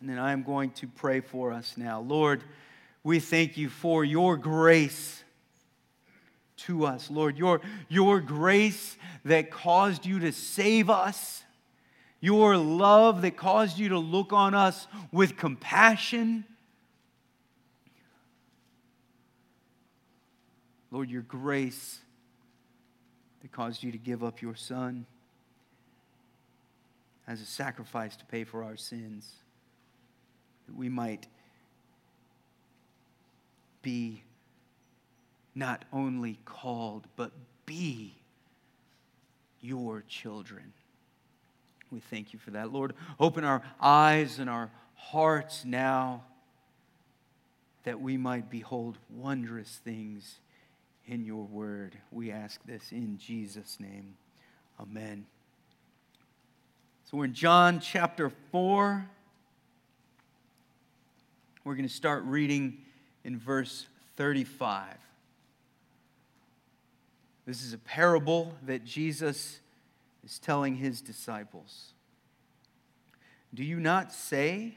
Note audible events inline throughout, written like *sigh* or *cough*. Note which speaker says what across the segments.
Speaker 1: And then I am going to pray for us now. Lord, we thank you for your grace to us, Lord. Your, your grace that caused you to save us, your love that caused you to look on us with compassion. Lord, your grace that caused you to give up your son as a sacrifice to pay for our sins, that we might be not only called, but be your children. We thank you for that. Lord, open our eyes and our hearts now that we might behold wondrous things in your word. We ask this in Jesus' name. Amen. So we're in John chapter 4. We're going to start reading in verse 35. This is a parable that Jesus is telling his disciples. Do you not say,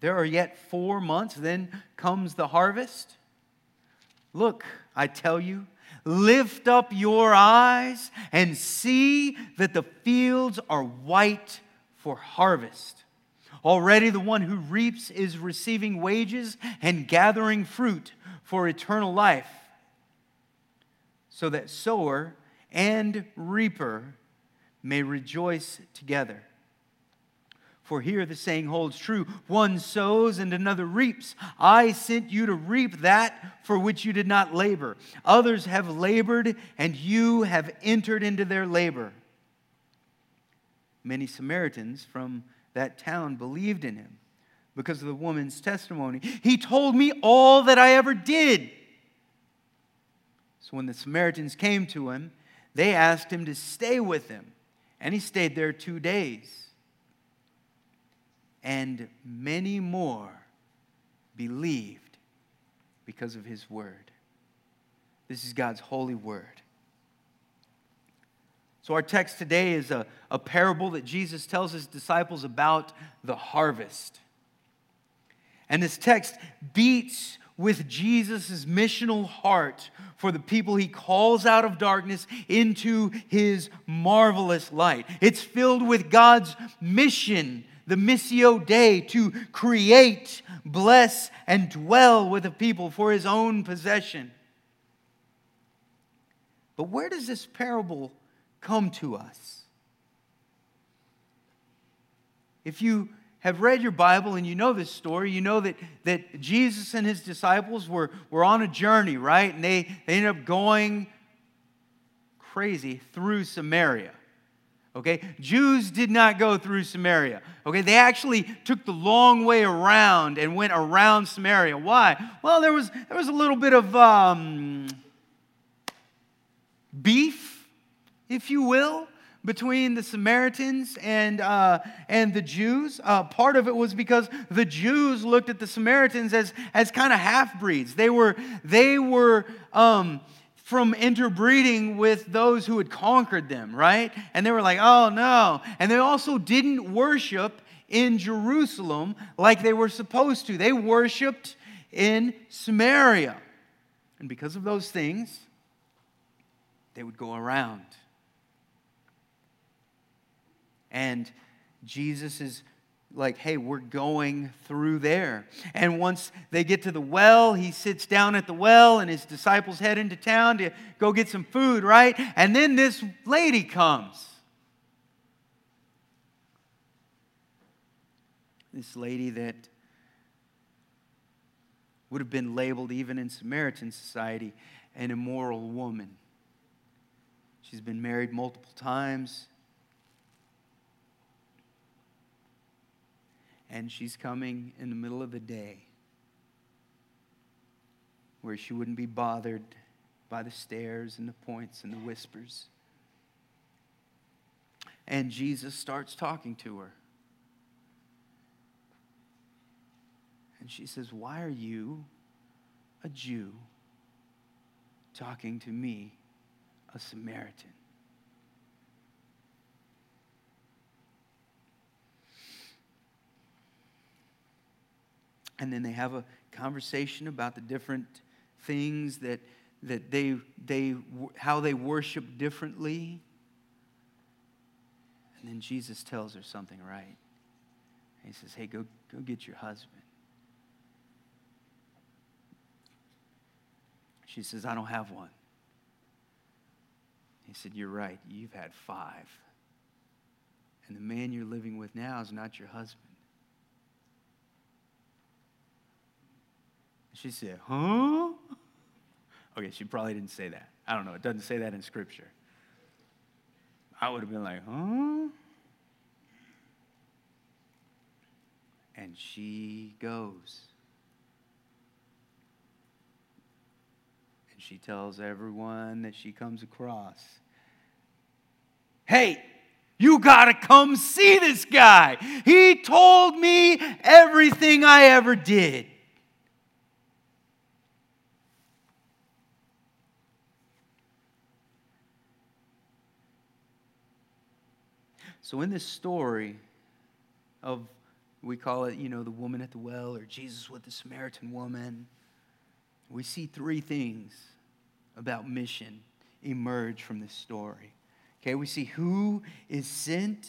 Speaker 1: There are yet four months, then comes the harvest? Look, I tell you, lift up your eyes and see that the fields are white for harvest. Already the one who reaps is receiving wages and gathering fruit for eternal life so that sower and reaper may rejoice together. For here the saying holds true one sows and another reaps. I sent you to reap that for which you did not labor. Others have labored, and you have entered into their labor. Many Samaritans from that town believed in him because of the woman's testimony. He told me all that I ever did. So when the Samaritans came to him, they asked him to stay with them. And he stayed there two days. And many more believed because of his word. This is God's holy word. So, our text today is a, a parable that Jesus tells his disciples about the harvest. And this text beats with Jesus' missional heart for the people he calls out of darkness into his marvelous light. It's filled with God's mission, the Missio Dei, to create, bless, and dwell with the people for his own possession. But where does this parable come to us? If you have read your Bible and you know this story, you know that, that Jesus and his disciples were, were on a journey, right? And they, they ended up going crazy through Samaria. Okay? Jews did not go through Samaria. Okay? They actually took the long way around and went around Samaria. Why? Well, there was, there was a little bit of um, beef, if you will between the Samaritans and, uh, and the Jews. Uh, part of it was because the Jews looked at the Samaritans as, as kind of half breeds. They were, they were um, from interbreeding with those who had conquered them, right? And they were like, oh no. And they also didn't worship in Jerusalem like they were supposed to, they worshiped in Samaria. And because of those things, they would go around and Jesus is like, hey, we're going through there. And once they get to the well, he sits down at the well, and his disciples head into town to go get some food, right? And then this lady comes. This lady that would have been labeled, even in Samaritan society, an immoral woman. She's been married multiple times. And she's coming in the middle of the day where she wouldn't be bothered by the stares and the points and the whispers. And Jesus starts talking to her. And she says, Why are you, a Jew, talking to me, a Samaritan? And then they have a conversation about the different things that, that they, they, how they worship differently. And then Jesus tells her something right. He says, Hey, go, go get your husband. She says, I don't have one. He said, You're right. You've had five. And the man you're living with now is not your husband. She said, Huh? Okay, she probably didn't say that. I don't know. It doesn't say that in Scripture. I would have been like, Huh? And she goes. And she tells everyone that she comes across Hey, you got to come see this guy. He told me everything I ever did. So, in this story of, we call it, you know, the woman at the well or Jesus with the Samaritan woman, we see three things about mission emerge from this story. Okay, we see who is sent,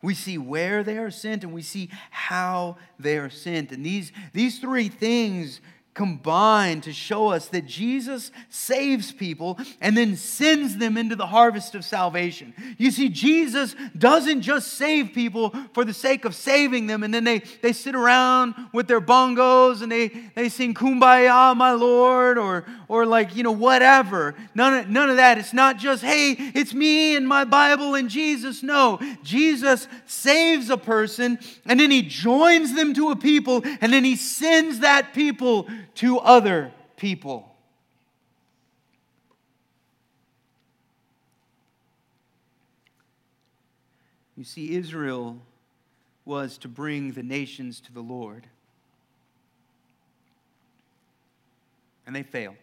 Speaker 1: we see where they are sent, and we see how they are sent. And these, these three things combine to show us that Jesus saves people and then sends them into the harvest of salvation. You see, Jesus doesn't just save people for the sake of saving them and then they, they sit around with their bongos and they, they sing Kumbaya, my Lord, or, or like, you know, whatever. None of, none of that. It's not just, hey, it's me and my Bible and Jesus. No, Jesus saves a person and then he joins them to a people and then he sends that people to other people. You see, Israel was to bring the nations to the Lord. And they failed.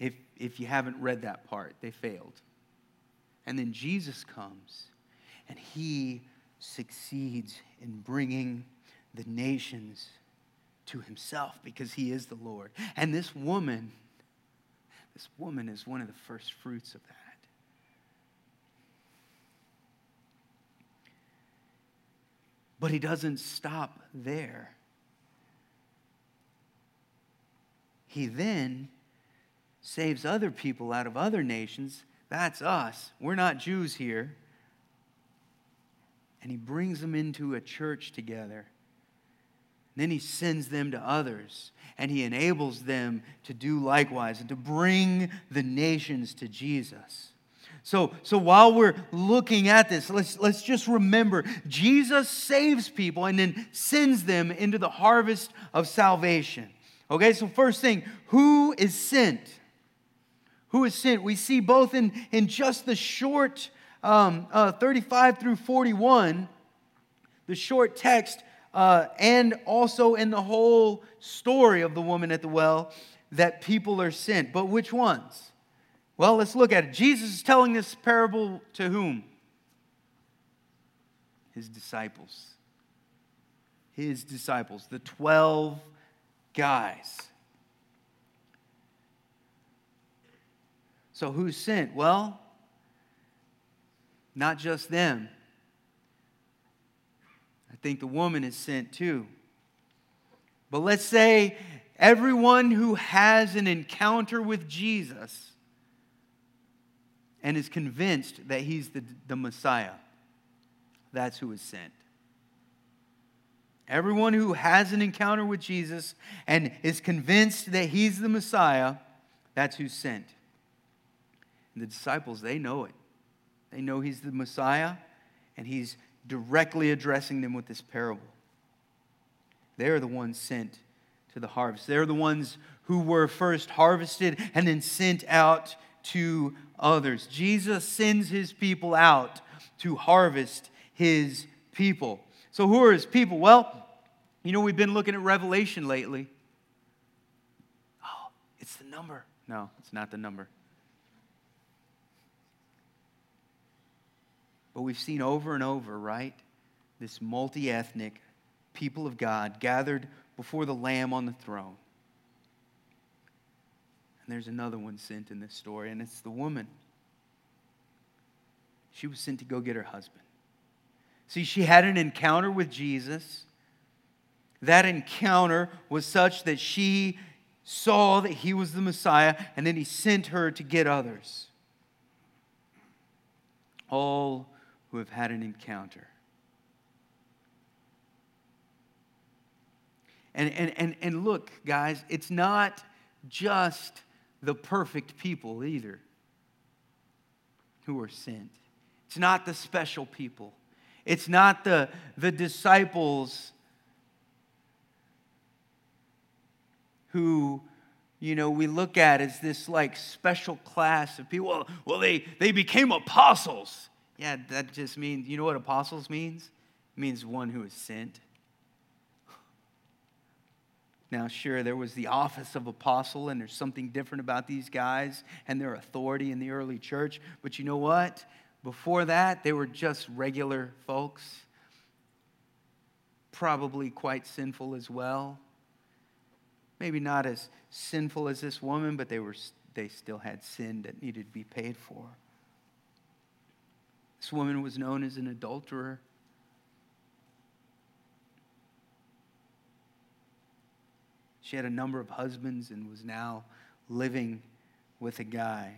Speaker 1: If, if you haven't read that part, they failed. And then Jesus comes and he succeeds in bringing the nations to himself because he is the Lord. And this woman, this woman is one of the first fruits of that. But he doesn't stop there. He then saves other people out of other nations. That's us. We're not Jews here. And he brings them into a church together then he sends them to others and he enables them to do likewise and to bring the nations to Jesus. So, so while we're looking at this, let's, let's just remember Jesus saves people and then sends them into the harvest of salvation. Okay, so first thing, who is sent? Who is sent? We see both in, in just the short um, uh, 35 through 41, the short text, uh, and also in the whole story of the woman at the well that people are sent. But which ones? Well, let's look at it. Jesus is telling this parable to whom? His disciples. His disciples, the 12 guys. So who's sent? Well, not just them. Think the woman is sent too. But let's say everyone who has an encounter with Jesus and is convinced that he's the, the Messiah, that's who is sent. Everyone who has an encounter with Jesus and is convinced that he's the Messiah, that's who's sent. And the disciples, they know it. They know he's the Messiah and he's directly addressing them with this parable. They're the ones sent to the harvest. They're the ones who were first harvested and then sent out to others. Jesus sends his people out to harvest his people. So, who are his people? Well, you know, we've been looking at Revelation lately. Oh, it's the number. No, it's not the number. But we've seen over and over, right? This multi ethnic people of God gathered before the Lamb on the throne. And there's another one sent in this story, and it's the woman. She was sent to go get her husband. See, she had an encounter with Jesus. That encounter was such that she saw that he was the Messiah, and then he sent her to get others. All who have had an encounter. And, and, and, and look, guys, it's not just the perfect people either who are sent. It's not the special people. It's not the, the disciples who, you know, we look at as this like special class of people. Well, well they, they became apostles. Yeah, that just means, you know what apostles means? It means one who is sent. Now, sure, there was the office of apostle, and there's something different about these guys and their authority in the early church. But you know what? Before that, they were just regular folks, probably quite sinful as well. Maybe not as sinful as this woman, but they, were, they still had sin that needed to be paid for. This woman was known as an adulterer. She had a number of husbands and was now living with a guy.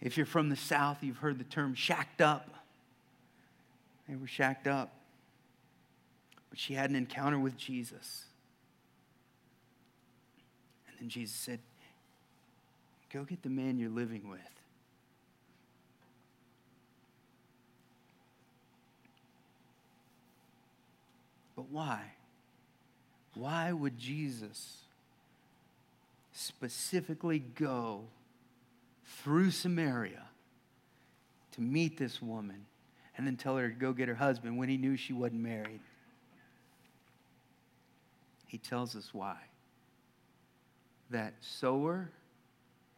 Speaker 1: If you're from the South, you've heard the term shacked up. They were shacked up. But she had an encounter with Jesus. And then Jesus said, Go get the man you're living with. But why? Why would Jesus specifically go through Samaria to meet this woman and then tell her to go get her husband when he knew she wasn't married? He tells us why. That sower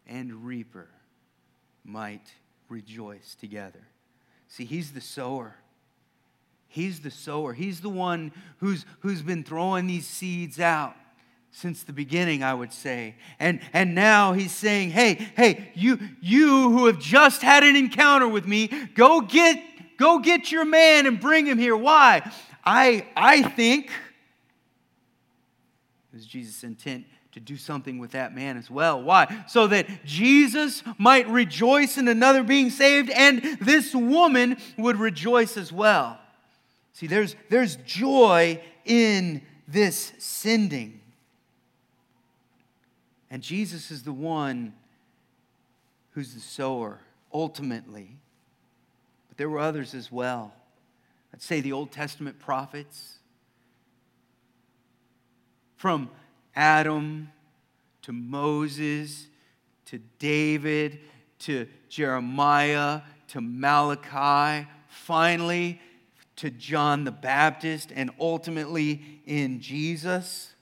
Speaker 1: and reaper might rejoice together. See, he's the sower. He's the sower. He's the one who's, who's been throwing these seeds out since the beginning, I would say. And, and now he's saying, hey, hey, you, you who have just had an encounter with me, go get, go get your man and bring him here. Why? I, I think, it was Jesus' intent to do something with that man as well. Why? So that Jesus might rejoice in another being saved and this woman would rejoice as well. See, there's, there's joy in this sending. And Jesus is the one who's the sower, ultimately. But there were others as well. I'd say the Old Testament prophets. From Adam to Moses to David to Jeremiah to Malachi. Finally, to John the Baptist and ultimately in Jesus.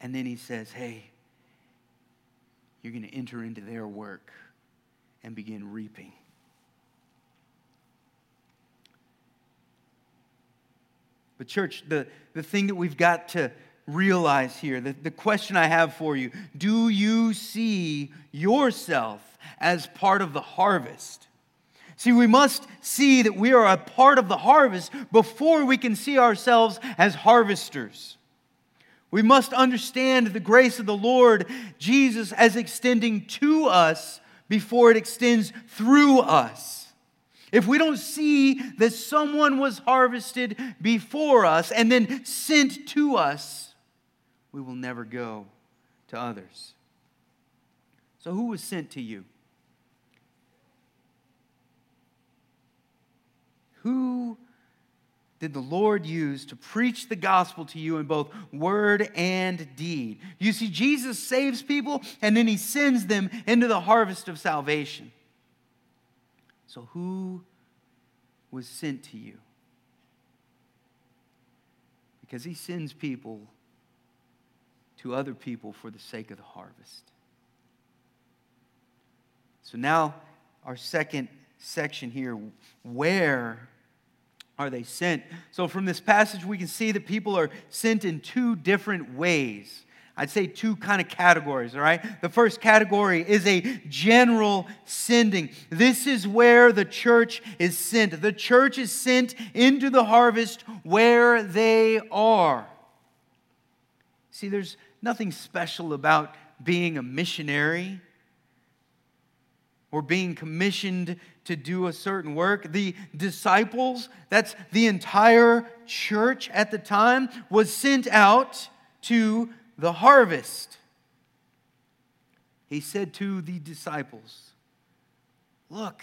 Speaker 1: And then he says, Hey, you're going to enter into their work and begin reaping. But, church, the, the thing that we've got to realize here, the, the question I have for you do you see yourself as part of the harvest? See, we must see that we are a part of the harvest before we can see ourselves as harvesters. We must understand the grace of the Lord Jesus as extending to us before it extends through us. If we don't see that someone was harvested before us and then sent to us, we will never go to others. So, who was sent to you? Who did the Lord use to preach the gospel to you in both word and deed? You see, Jesus saves people and then he sends them into the harvest of salvation. So, who was sent to you? Because he sends people to other people for the sake of the harvest. So, now our second section here. Where are they sent? So, from this passage, we can see that people are sent in two different ways. I'd say two kind of categories, all right? The first category is a general sending. This is where the church is sent. The church is sent into the harvest where they are. See, there's nothing special about being a missionary or being commissioned to do a certain work. The disciples, that's the entire church at the time, was sent out to the harvest. He said to the disciples, Look,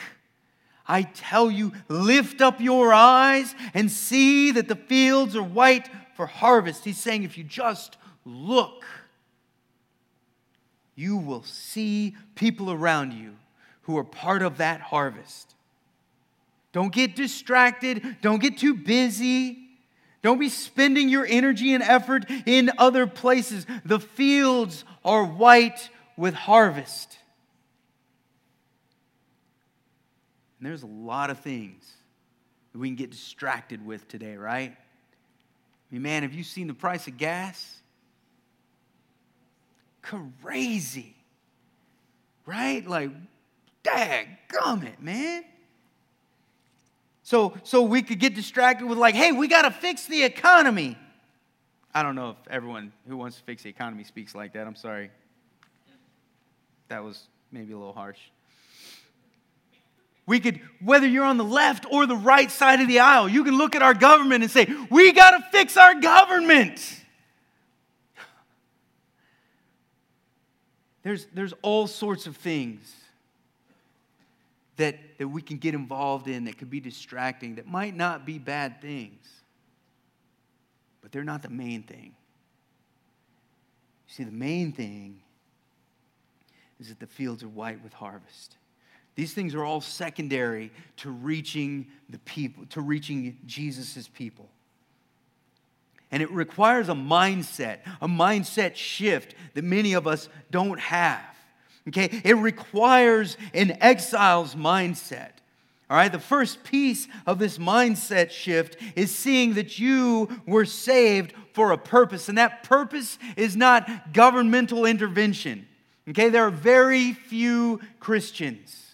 Speaker 1: I tell you, lift up your eyes and see that the fields are white for harvest. He's saying, if you just look, you will see people around you who are part of that harvest. Don't get distracted, don't get too busy. Don't be spending your energy and effort in other places. The fields are white with harvest. And there's a lot of things that we can get distracted with today, right? I mean, man, have you seen the price of gas? Crazy. Right? Like, dag gummit, man. So, so we could get distracted with, like, hey, we got to fix the economy. I don't know if everyone who wants to fix the economy speaks like that. I'm sorry. That was maybe a little harsh. We could, whether you're on the left or the right side of the aisle, you can look at our government and say, we got to fix our government. There's, there's all sorts of things that, that we can get involved in that could be distracting, that might not be bad things, but they're not the main thing. You see, the main thing is that the fields are white with harvest. These things are all secondary to reaching the people, to reaching Jesus' people. And it requires a mindset, a mindset shift that many of us don't have. Okay? It requires an exile's mindset. All right, the first piece of this mindset shift is seeing that you were saved for a purpose, and that purpose is not governmental intervention. Okay, there are very few Christians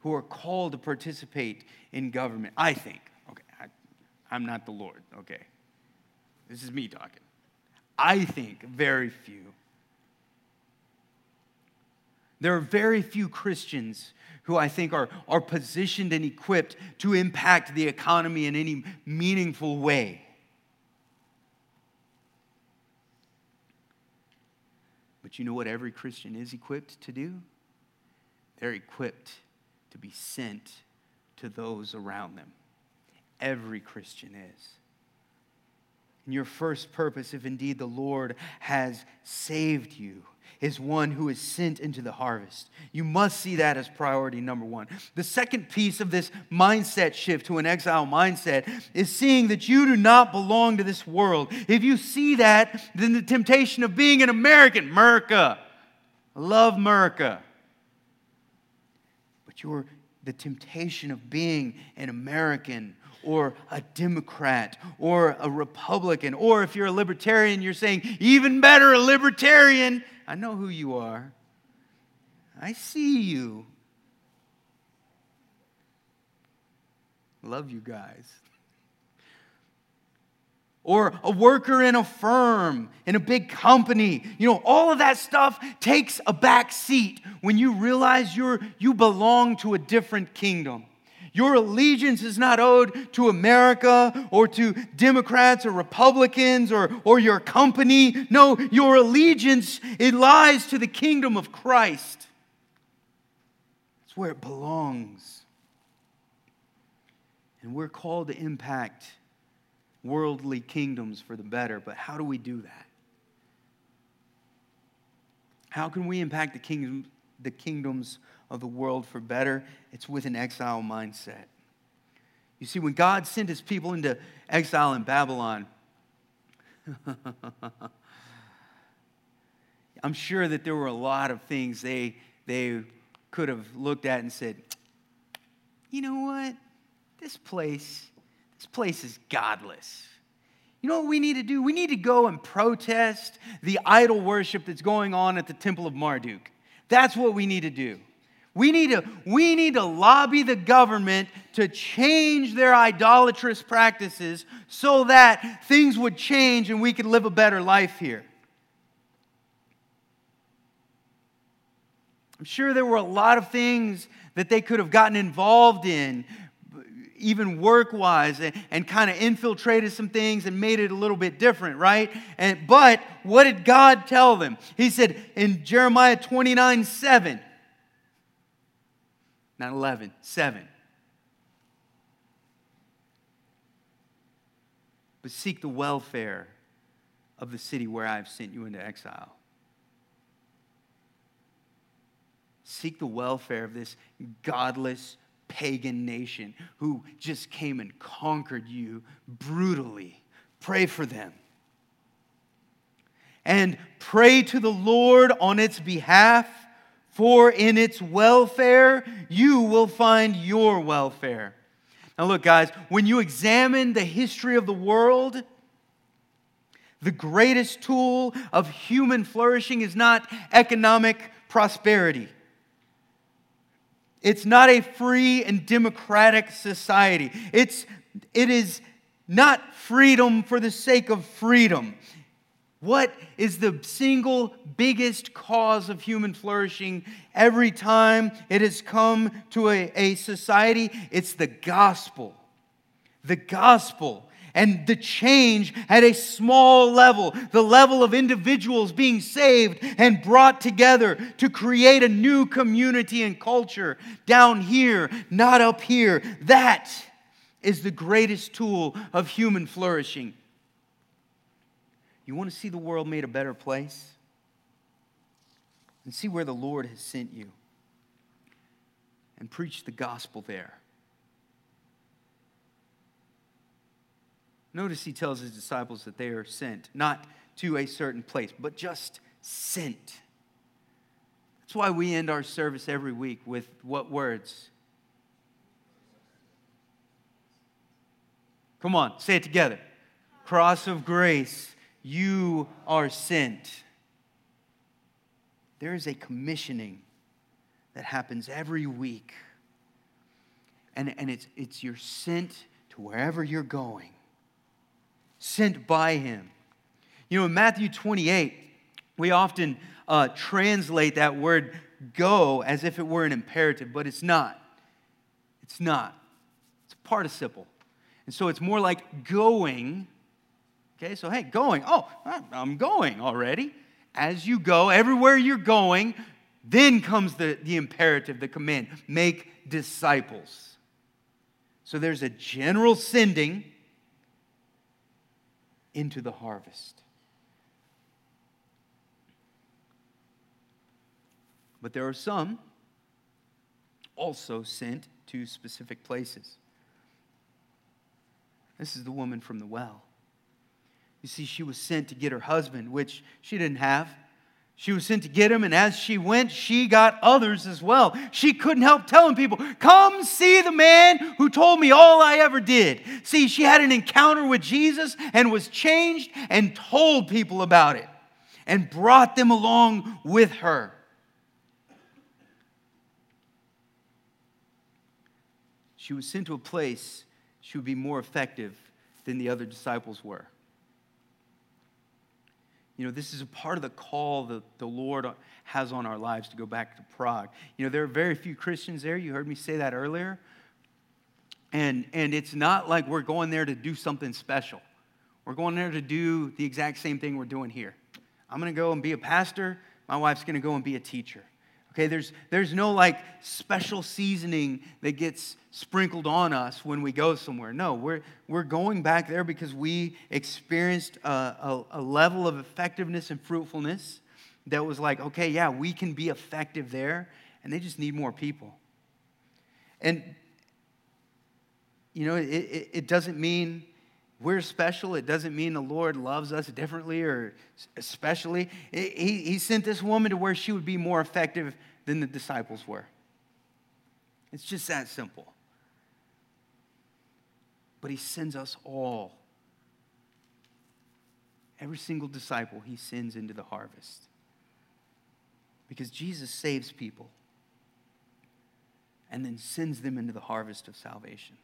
Speaker 1: who are called to participate in government, I think. Okay, I, am not the Lord, okay? This is me talking. I think very few. There are very few Christians who I think are, are positioned and equipped to impact the economy in any meaningful way. But you know what every Christian is equipped to do? They're equipped to be sent to those around them. Every Christian is. And your first purpose, if indeed the Lord has saved you, is one who is sent into the harvest. You must see that as priority number one. The second piece of this mindset shift to an exile mindset is seeing that you do not belong to this world. If you see that, then the temptation of being an American, America, I love America. But you're the temptation of being an American or a Democrat or a Republican, or if you're a libertarian, you're saying, even better, a libertarian. I know who you are. I see you. Love you guys. Or a worker in a firm, in a big company. You know, all of that stuff takes a back seat when you realize you're, you belong to a different kingdom. Your allegiance is not owed to America or to Democrats or Republicans or, or your company. No, your allegiance, it lies to the kingdom of Christ. It's where it belongs. And we're called to impact worldly kingdoms for the better. But how do we do that? How can we impact the, kingdom, the kingdoms of the world for better, it's with an exile mindset. You see, when God sent his people into exile in Babylon, *laughs* I'm sure that there were a lot of things they, they could have looked at and said, you know what? This place, this place is godless. You know what we need to do? We need to go and protest the idol worship that's going on at the Temple of Marduk. That's what we need to do. We need to, we need to lobby the government to change their idolatrous practices so that things would change and we could live a better life here. I'm sure there were a lot of things that they could have gotten involved in, even work wise, and, and kind of infiltrated some things and made it a little bit different, right? And, but what did God tell them? He said in Jeremiah 29 7, not 11, 7. But seek the welfare of the city where I have sent you into exile. Seek the welfare of this godless pagan nation who just came and conquered you brutally. Pray for them. And pray to the Lord on its behalf, for in its welfare you will find your welfare. Now, look, guys, when you examine the history of the world, the greatest tool of human flourishing is not economic prosperity. It's not a free and democratic society. It's, it is not freedom for the sake of freedom. What is the single biggest cause of human flourishing every time it has come to a, a society? It's the gospel. The gospel and the change at a small level, the level of individuals being saved and brought together to create a new community and culture down here, not up here. That is the greatest tool of human flourishing. You want to see the world made a better place? And see where the Lord has sent you. And preach the gospel there. Notice he tells his disciples that they are sent, not to a certain place, but just sent. That's why we end our service every week with what words? Come on, say it together. Cross of grace, you are sent. There is a commissioning that happens every week. And, and it's, it's you're sent to wherever you're going sent by him. You know, in Matthew 28, we often uh, translate that word go as if it were an imperative, but it's not. It's not. It's a participle. And so it's more like going. Okay, so hey, going. Oh, I'm going already. As you go, everywhere you're going, then comes the, the imperative, the command make disciples. So there's a general sending into the harvest. But there are some also sent to specific places. This is the woman from the well. You see, she was sent to get her husband, which she didn't have. She was sent to get him, and as she went, she got others as well. She couldn't help telling people, Come see the man who told me all I ever did. See, she had an encounter with Jesus and was changed and told people about it and brought them along with her. She was sent to a place she would be more effective than the other disciples were. You know, this is a part of the call that the Lord has on our lives to go back to Prague. You know, there are very few Christians there. You heard me say that earlier. And, and it's not like we're going there to do something special. We're going there to do the exact same thing we're doing here. I'm going to go and be a pastor. My wife's going to go and be a teacher. Okay, there's, there's no like special seasoning that gets sprinkled on us when we go somewhere. No, we're, we're going back there because we experienced a, a, a level of effectiveness and fruitfulness that was like, okay, yeah, we can be effective there, and they just need more people. And, you know, it, it, it doesn't mean we're special. It doesn't mean the Lord loves us differently or especially. He, he sent this woman to where she would be more effective than the disciples were. It's just that simple. but he sends us all. Every single disciple he sends into the harvest. Because Jesus saves people and then sends them into the harvest of salvation.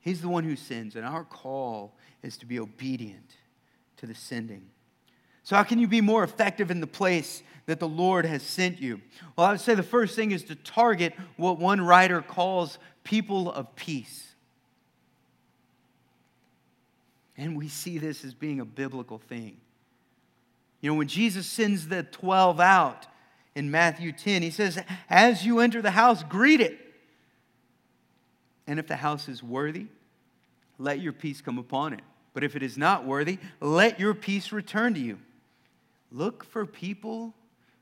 Speaker 1: He's the one who sends, and our call is to be obedient to the sending. So, how can you be more effective in the place that the Lord has sent you? Well, I would say the first thing is to target what one writer calls people of peace. And we see this as being a biblical thing. You know, when Jesus sends the 12 out in Matthew 10, he says, As you enter the house, greet it. And if the house is worthy, let your peace come upon it. But if it is not worthy, let your peace return to you. Look for people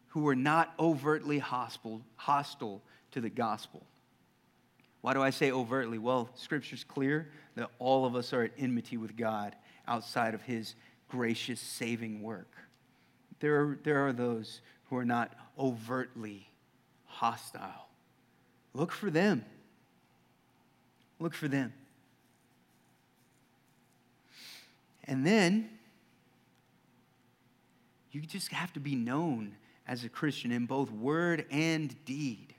Speaker 1: who are not overtly hostile, hostile to the gospel. Why do I say overtly? Well, Scripture's clear that all of us are at enmity with God outside of His gracious saving work. There are, there are those who are not overtly hostile. Look for them. Look for them. And then you just have to be known as a Christian in both word and deed.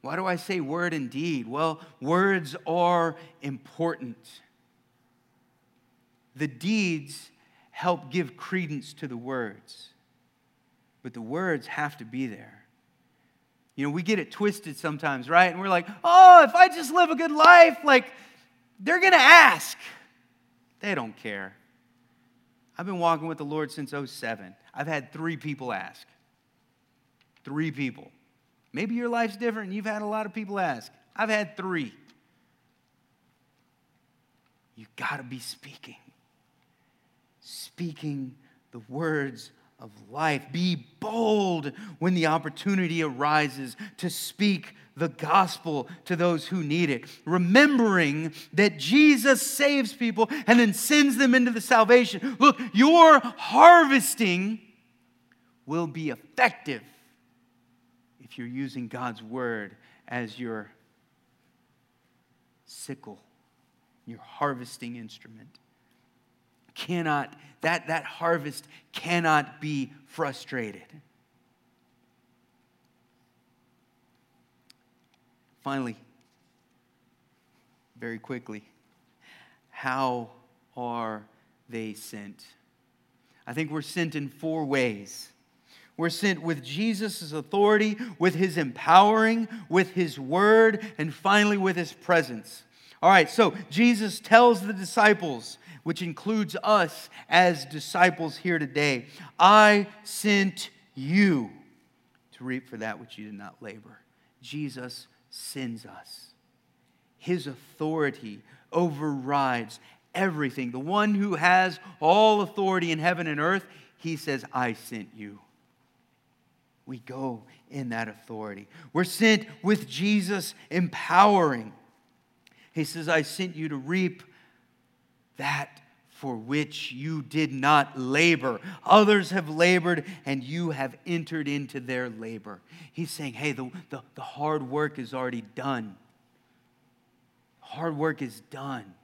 Speaker 1: Why do I say word and deed? Well, words are important. The deeds help give credence to the words, but the words have to be there. You know, we get it twisted sometimes, right? And we're like, oh, if I just live a good life, like, they're going to ask. They don't care. I've been walking with the Lord since 07. I've had three people ask. Three people. Maybe your life's different and you've had a lot of people ask. I've had three. You got to be speaking. Speaking the words of life. Be bold when the opportunity arises to speak the gospel to those who need it. Remembering that Jesus saves people and then sends them into the salvation. Look, your harvesting will be effective if you're using God's word as your sickle, your harvesting instrument cannot, that, that harvest cannot be frustrated. Finally, very quickly, how are they sent? I think we're sent in four ways. We're sent with Jesus' authority, with his empowering, with his word, and finally with his presence. All right, so Jesus tells the disciples which includes us as disciples here today. I sent you to reap for that which you did not labor. Jesus sends us. His authority overrides everything. The one who has all authority in heaven and earth, he says, I sent you. We go in that authority. We're sent with Jesus empowering. He says, I sent you to reap that for which you did not labor. Others have labored, and you have entered into their labor. He's saying, hey, the, the, the hard work is already done. Hard work is done.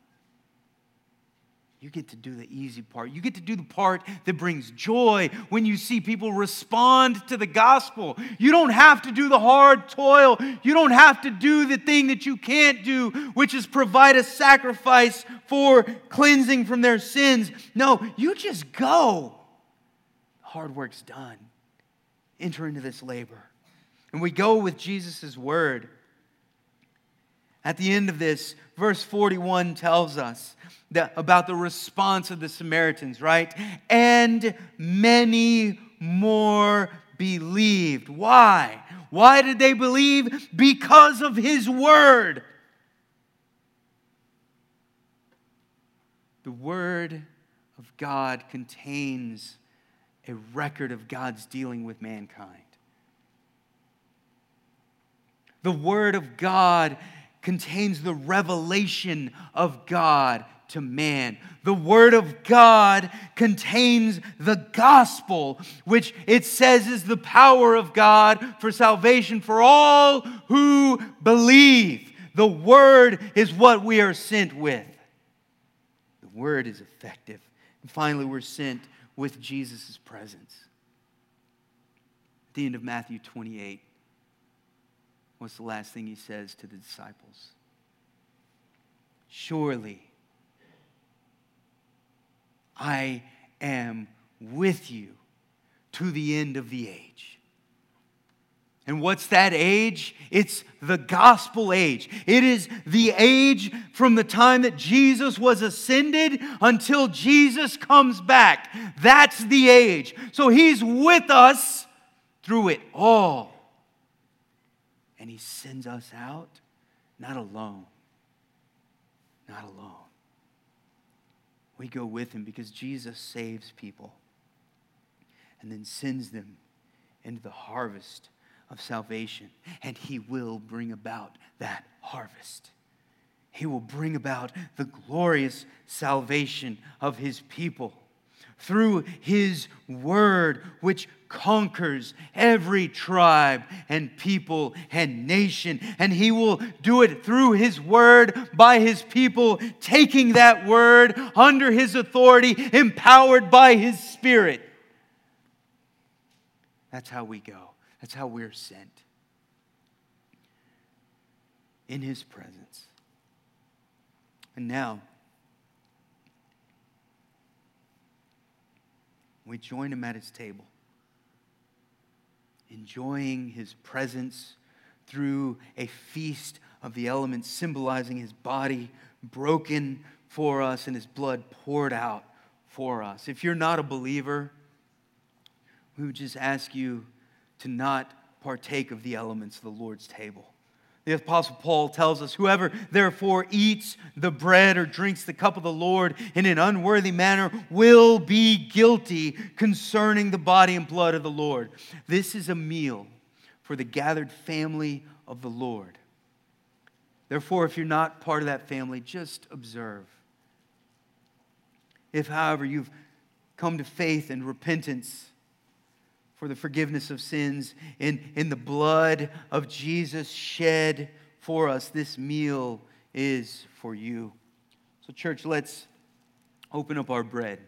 Speaker 1: You get to do the easy part. You get to do the part that brings joy when you see people respond to the gospel. You don't have to do the hard toil. You don't have to do the thing that you can't do, which is provide a sacrifice for cleansing from their sins. No, you just go. Hard work's done. Enter into this labor. And we go with Jesus' word. At the end of this, verse 41 tells us that, about the response of the Samaritans, right? And many more believed. Why? Why did they believe? Because of his word. The word of God contains a record of God's dealing with mankind. The word of God contains the revelation of God to man. The Word of God contains the gospel, which it says is the power of God for salvation for all who believe. The Word is what we are sent with. The Word is effective. And finally, we're sent with Jesus' presence. At the end of Matthew 28, what's the last thing he says to the disciples? Surely I am with you to the end of the age. And what's that age? It's the gospel age. It is the age from the time that Jesus was ascended until Jesus comes back. That's the age. So he's with us through it all. And he sends us out not alone. Not alone. We go with him because Jesus saves people and then sends them into the harvest of salvation, and He will bring about that harvest. He will bring about the glorious salvation of His people through His word, which conquers every tribe and people and nation. And He will do it through His word by His people, taking that word under His authority, empowered by His Spirit. That's how we go. That's how we're sent. In his presence. And now, we join him at his table, enjoying his presence through a feast of the elements, symbolizing his body broken for us and his blood poured out for us. If you're not a believer, we would just ask you to not partake of the elements of the Lord's table. The Apostle Paul tells us, Whoever therefore eats the bread or drinks the cup of the Lord in an unworthy manner will be guilty concerning the body and blood of the Lord. This is a meal for the gathered family of the Lord. Therefore, if you're not part of that family, just observe. If, however, you've come to faith and repentance, for the forgiveness of sins in, in the blood of Jesus shed for us. This meal is for you. So, church, let's open up our bread.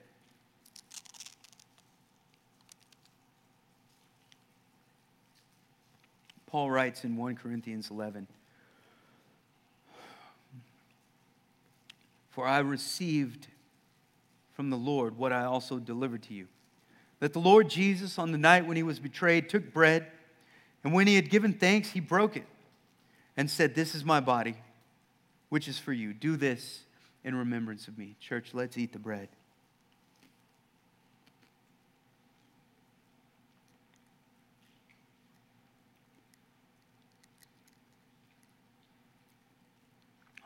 Speaker 1: Paul writes in 1 Corinthians 11 For I received from the Lord what I also delivered to you that the Lord Jesus, on the night when he was betrayed, took bread, and when he had given thanks, he broke it and said, This is my body, which is for you. Do this in remembrance of me. Church, let's eat the bread.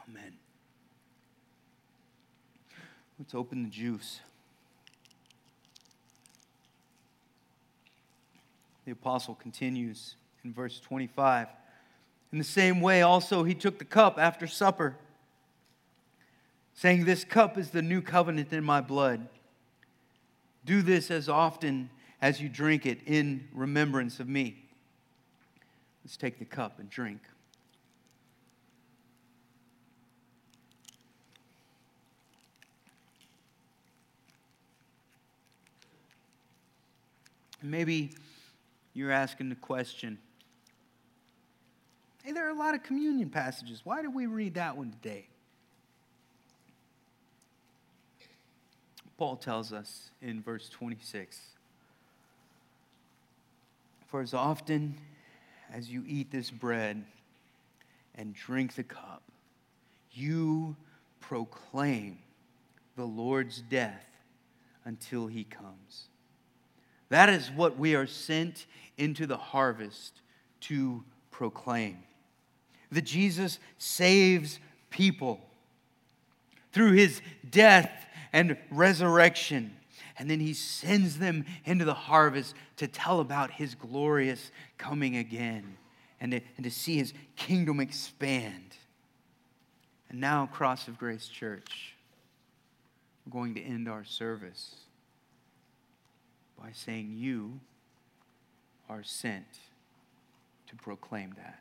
Speaker 1: Amen. Let's open the juice. The apostle continues in verse 25. In the same way, also, he took the cup after supper, saying, This cup is the new covenant in my blood. Do this as often as you drink it in remembrance of me. Let's take the cup and drink. Maybe you're asking the question hey, there are a lot of communion passages. Why did we read that one today? Paul tells us in verse 26 For as often as you eat this bread and drink the cup, you proclaim the Lord's death until he comes. That is what we are sent into the harvest to proclaim. That Jesus saves people through his death and resurrection. And then he sends them into the harvest to tell about his glorious coming again and to, and to see his kingdom expand. And now, Cross of Grace Church, we're going to end our service by saying, You are sent to proclaim that.